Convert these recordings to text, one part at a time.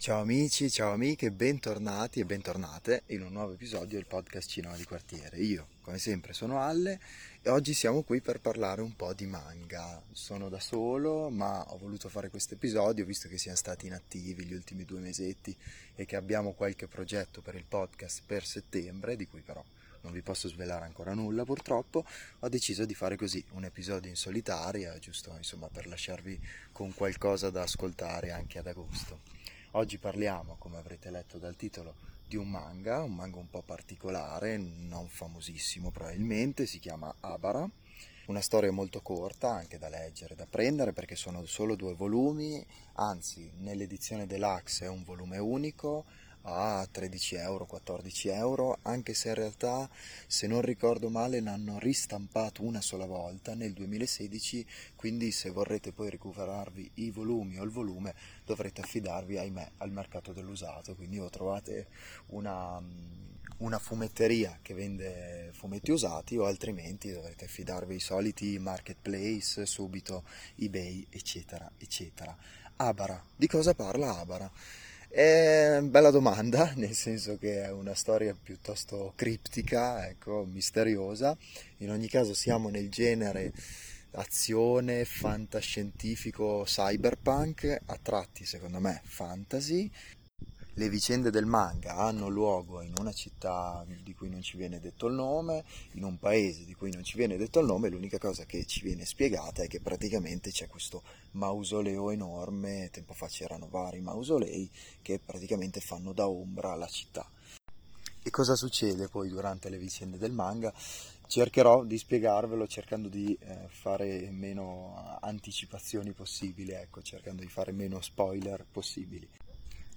Ciao amici, ciao amiche, bentornati e bentornate in un nuovo episodio del podcast Cinema di Quartiere. Io, come sempre, sono Alle e oggi siamo qui per parlare un po' di manga. Sono da solo, ma ho voluto fare questo episodio visto che siamo stati inattivi gli ultimi due mesetti e che abbiamo qualche progetto per il podcast per settembre, di cui però non vi posso svelare ancora nulla purtroppo, ho deciso di fare così, un episodio in solitaria, giusto insomma per lasciarvi con qualcosa da ascoltare anche ad agosto. Oggi parliamo, come avrete letto dal titolo, di un manga, un manga un po' particolare, non famosissimo probabilmente, si chiama Abara. Una storia molto corta, anche da leggere, da prendere, perché sono solo due volumi, anzi nell'edizione deluxe è un volume unico, a 13 euro, 14 euro, anche se in realtà, se non ricordo male, l'hanno ristampato una sola volta nel 2016, quindi se vorrete poi recuperarvi i volumi o il volume dovrete affidarvi, ahimè, al mercato dell'usato, quindi o trovate una, una fumetteria che vende fumetti usati o altrimenti dovrete affidarvi ai soliti marketplace, subito eBay, eccetera, eccetera. Abara, di cosa parla Abara? È bella domanda, nel senso che è una storia piuttosto criptica, ecco, misteriosa. In ogni caso siamo nel genere azione, fantascientifico, cyberpunk, a tratti secondo me fantasy, le vicende del manga hanno luogo in una città di cui non ci viene detto il nome, in un paese di cui non ci viene detto il nome, l'unica cosa che ci viene spiegata è che praticamente c'è questo mausoleo enorme, tempo fa c'erano vari mausolei che praticamente fanno da ombra alla città. E cosa succede poi durante le vicende del manga? Cercherò di spiegarvelo cercando di eh, fare meno anticipazioni possibili, ecco, cercando di fare meno spoiler possibili.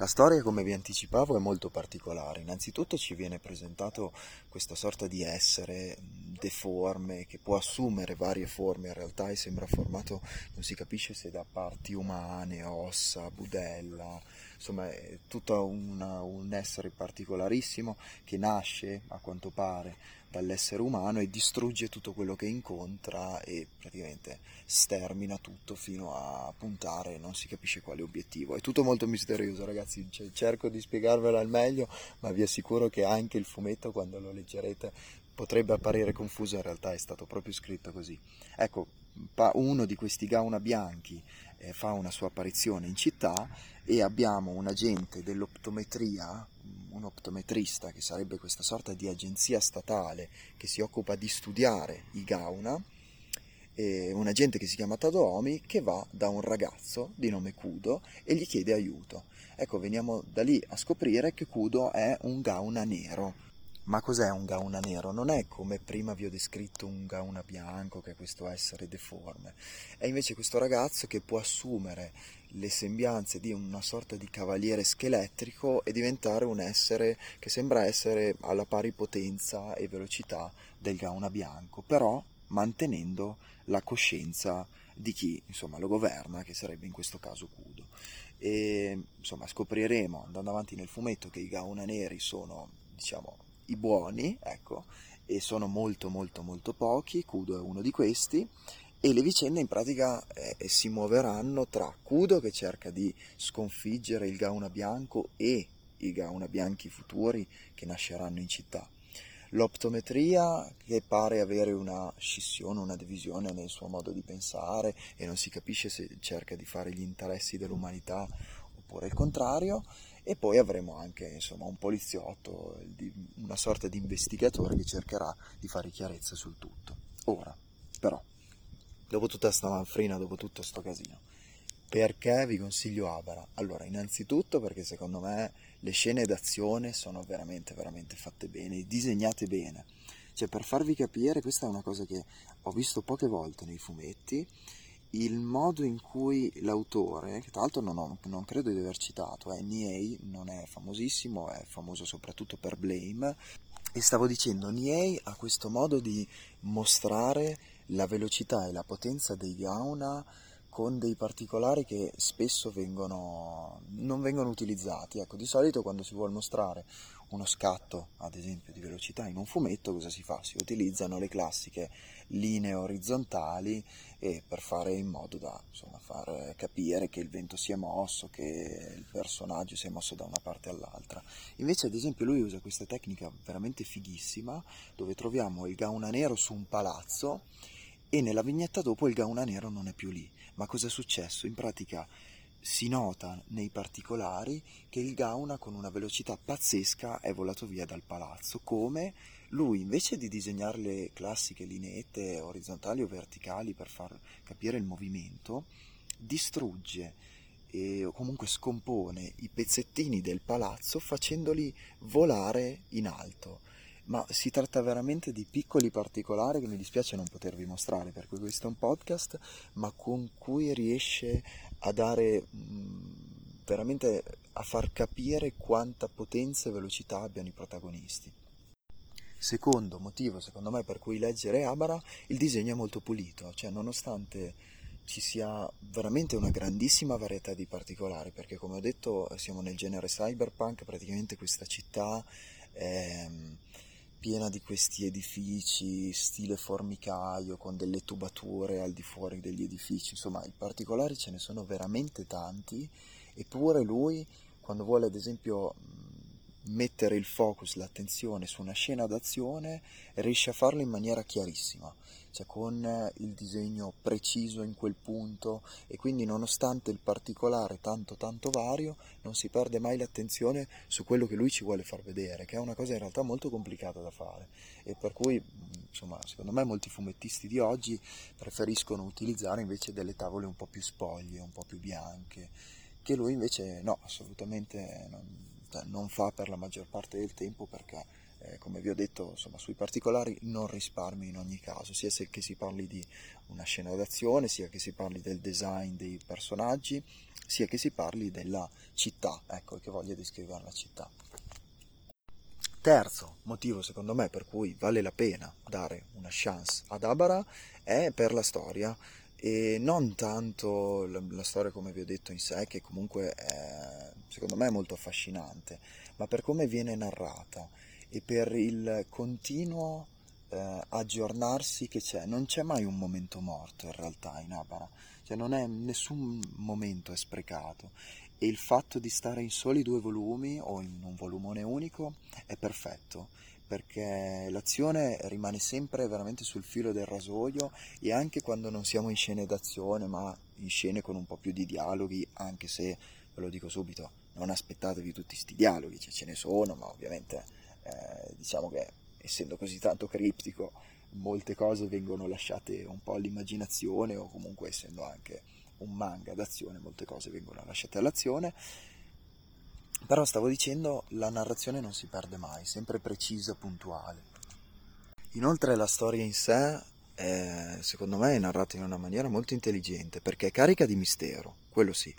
La storia, come vi anticipavo, è molto particolare. Innanzitutto ci viene presentato questa sorta di essere deforme che può assumere varie forme in realtà e sembra formato, non si capisce se da parti umane, ossa, budella, insomma è tutto una, un essere particolarissimo che nasce, a quanto pare, dall'essere umano e distrugge tutto quello che incontra e praticamente stermina tutto fino a puntare non si capisce quale obiettivo. È tutto molto misterioso ragazzi, cioè, cerco di spiegarvelo al meglio, ma vi assicuro che anche il fumetto quando lo leggerete potrebbe apparire confuso, in realtà è stato proprio scritto così. Ecco, uno di questi gauna bianchi eh, fa una sua apparizione in città e abbiamo un agente dell'optometria, un optometrista che sarebbe questa sorta di agenzia statale che si occupa di studiare i gauna, un agente che si chiama Tadoomi che va da un ragazzo di nome Kudo e gli chiede aiuto. Ecco, veniamo da lì a scoprire che Kudo è un gauna nero, ma cos'è un gauna nero? Non è come prima vi ho descritto un gauna bianco, che è questo essere deforme. È invece questo ragazzo che può assumere le sembianze di una sorta di cavaliere scheletrico e diventare un essere che sembra essere alla pari potenza e velocità del gauna bianco, però mantenendo la coscienza di chi insomma, lo governa, che sarebbe in questo caso Kudo. E insomma scopriremo andando avanti nel fumetto che i gauna neri sono diciamo i buoni, ecco, e sono molto molto molto pochi, Kudo è uno di questi, e le vicende in pratica eh, si muoveranno tra Kudo che cerca di sconfiggere il Gauna Bianco e i Gauna Bianchi futuri che nasceranno in città. L'optometria che pare avere una scissione, una divisione nel suo modo di pensare e non si capisce se cerca di fare gli interessi dell'umanità oppure il contrario, e poi avremo anche insomma, un poliziotto, una sorta di investigatore che cercherà di fare chiarezza sul tutto. Ora, però, dopo tutta sta manfrina, dopo tutto sto casino, perché vi consiglio Abara? Allora, innanzitutto perché secondo me le scene d'azione sono veramente, veramente fatte bene, disegnate bene. Cioè, per farvi capire, questa è una cosa che ho visto poche volte nei fumetti, il modo in cui l'autore, che tra l'altro non, ho, non credo di aver citato, è Niei, non è famosissimo, è famoso soprattutto per Blame, e stavo dicendo, Niei ha questo modo di mostrare la velocità e la potenza dei Gauna con dei particolari che spesso vengono, non vengono utilizzati. Ecco, di solito quando si vuole mostrare uno scatto, ad esempio, di velocità in un fumetto, cosa si fa? Si utilizzano le classiche linee orizzontali per fare in modo da insomma, far capire che il vento si è mosso, che il personaggio si è mosso da una parte all'altra. Invece, ad esempio, lui usa questa tecnica veramente fighissima, dove troviamo il gauna nero su un palazzo e nella vignetta dopo il gauna nero non è più lì. Ma cosa è successo? In pratica si nota nei particolari che il Gauna con una velocità pazzesca è volato via dal palazzo, come lui invece di disegnare le classiche lineette orizzontali o verticali per far capire il movimento, distrugge e comunque scompone i pezzettini del palazzo facendoli volare in alto ma si tratta veramente di piccoli particolari che mi dispiace non potervi mostrare perché questo è un podcast, ma con cui riesce a dare veramente a far capire quanta potenza e velocità abbiano i protagonisti. Secondo motivo, secondo me, per cui leggere Abara, il disegno è molto pulito, cioè nonostante ci sia veramente una grandissima varietà di particolari, perché come ho detto siamo nel genere cyberpunk, praticamente questa città è piena di questi edifici stile formicaio con delle tubature al di fuori degli edifici, insomma i particolari ce ne sono veramente tanti, eppure lui quando vuole ad esempio mettere il focus, l'attenzione su una scena d'azione, riesce a farlo in maniera chiarissima, cioè con il disegno preciso in quel punto e quindi nonostante il particolare tanto tanto vario, non si perde mai l'attenzione su quello che lui ci vuole far vedere, che è una cosa in realtà molto complicata da fare. E per cui insomma, secondo me molti fumettisti di oggi preferiscono utilizzare invece delle tavole un po' più spoglie, un po' più bianche, che lui invece no, assolutamente non non fa per la maggior parte del tempo perché eh, come vi ho detto insomma, sui particolari non risparmi in ogni caso sia che si parli di una scena d'azione sia che si parli del design dei personaggi sia che si parli della città ecco che voglia descrivere la città. Terzo motivo secondo me per cui vale la pena dare una chance ad Abara è per la storia e non tanto la, la, storia come vi ho detto in sé che comunque è, secondo me è molto affascinante ma per come viene narrata e per il continuo eh, aggiornarsi che c'è. Non c'è mai un momento morto in realtà in Abara cioè non è nessun momento è sprecato. E il fatto di stare in soli due volumi o in un volumone unico è perfetto perché l'azione rimane sempre veramente sul filo del rasoio e anche quando non siamo in scene d'azione ma in scene con un po' più di dialoghi anche se ve lo dico subito non aspettatevi tutti questi dialoghi cioè ce ne sono ma ovviamente eh, diciamo che essendo così tanto criptico molte cose vengono lasciate un po' all'immaginazione o comunque essendo anche un manga d'azione molte cose vengono lasciate all'azione però stavo dicendo, la narrazione non si perde mai, sempre precisa, puntuale. Inoltre la storia in sé, è, secondo me, è narrata in una maniera molto intelligente, perché è carica di mistero, quello sì,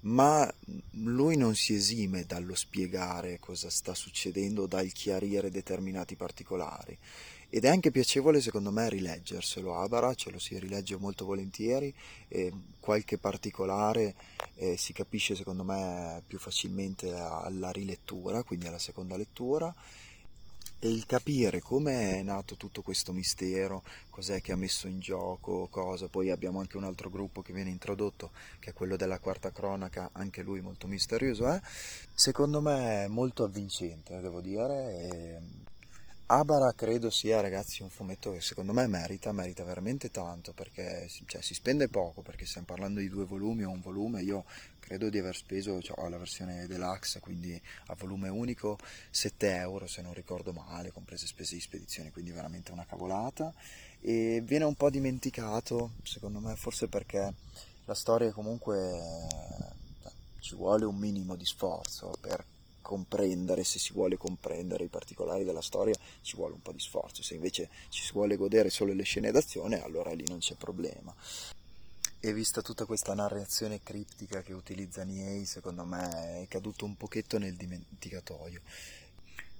ma lui non si esime dallo spiegare cosa sta succedendo, dal chiarire determinati particolari. Ed è anche piacevole secondo me rileggerselo, Abara ce lo si rilegge molto volentieri, e qualche particolare eh, si capisce secondo me più facilmente alla rilettura, quindi alla seconda lettura, e il capire come è nato tutto questo mistero, cos'è che ha messo in gioco, cosa, poi abbiamo anche un altro gruppo che viene introdotto, che è quello della quarta cronaca, anche lui molto misterioso, eh? secondo me è molto avvincente, devo dire, e Abara credo sia ragazzi un fumetto che secondo me merita, merita veramente tanto perché cioè, si spende poco perché stiamo parlando di due volumi o un volume, io credo di aver speso, cioè, la versione deluxe quindi a volume unico 7 euro se non ricordo male, comprese spese di spedizione, quindi veramente una cavolata. E viene un po' dimenticato secondo me forse perché la storia comunque cioè, ci vuole un minimo di sforzo per comprendere, se si vuole comprendere i particolari della storia, ci vuole un po' di sforzo. Se invece ci si vuole godere solo le scene d'azione, allora lì non c'è problema. E vista tutta questa narrazione criptica che utilizza Niei, secondo me è caduto un pochetto nel dimenticatoio.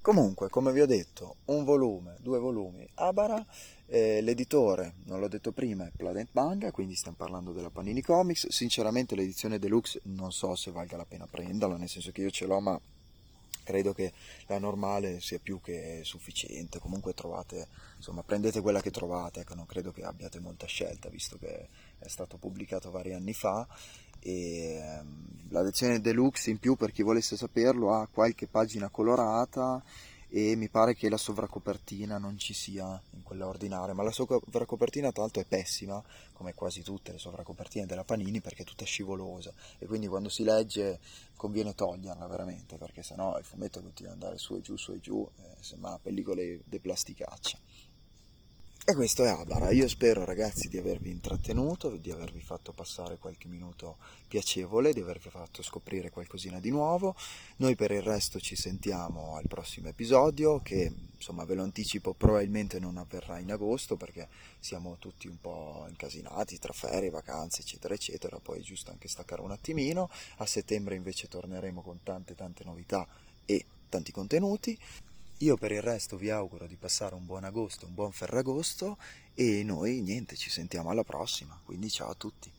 Comunque, come vi ho detto, un volume, due volumi, Abara, eh, l'editore, non l'ho detto prima, è Planet Manga, quindi stiamo parlando della Panini Comics. Sinceramente l'edizione deluxe non so se valga la pena prenderla, nel senso che io ce l'ho, ma credo che la normale sia più che sufficiente. Comunque trovate, insomma, prendete quella che trovate, ecco, non credo che abbiate molta scelta, visto che è stato pubblicato vari anni fa e ehm, la lezione deluxe in più per chi volesse saperlo ha qualche pagina colorata e mi pare che la sovracopertina non ci sia in quella ordinaria, ma la sovracopertina tra l'altro è pessima, come quasi tutte le sovracopertine della Panini, perché è tutta scivolosa e quindi quando si legge conviene toglierla veramente, perché sennò il fumetto continua ad andare su e giù, su e giù, eh, sembra pellicole de plasticaccia. E questo è Abara, io spero ragazzi di avervi intrattenuto, di avervi fatto passare qualche minuto piacevole, di avervi fatto scoprire qualcosina di nuovo. Noi per il resto ci sentiamo al prossimo episodio che insomma ve lo anticipo probabilmente non avverrà in agosto perché siamo tutti un po' incasinati tra ferie, vacanze eccetera eccetera, poi è giusto anche staccare un attimino. A settembre invece torneremo con tante tante novità e tanti contenuti. Io per il resto vi auguro di passare un buon agosto, un buon ferragosto e noi niente, ci sentiamo alla prossima, quindi ciao a tutti.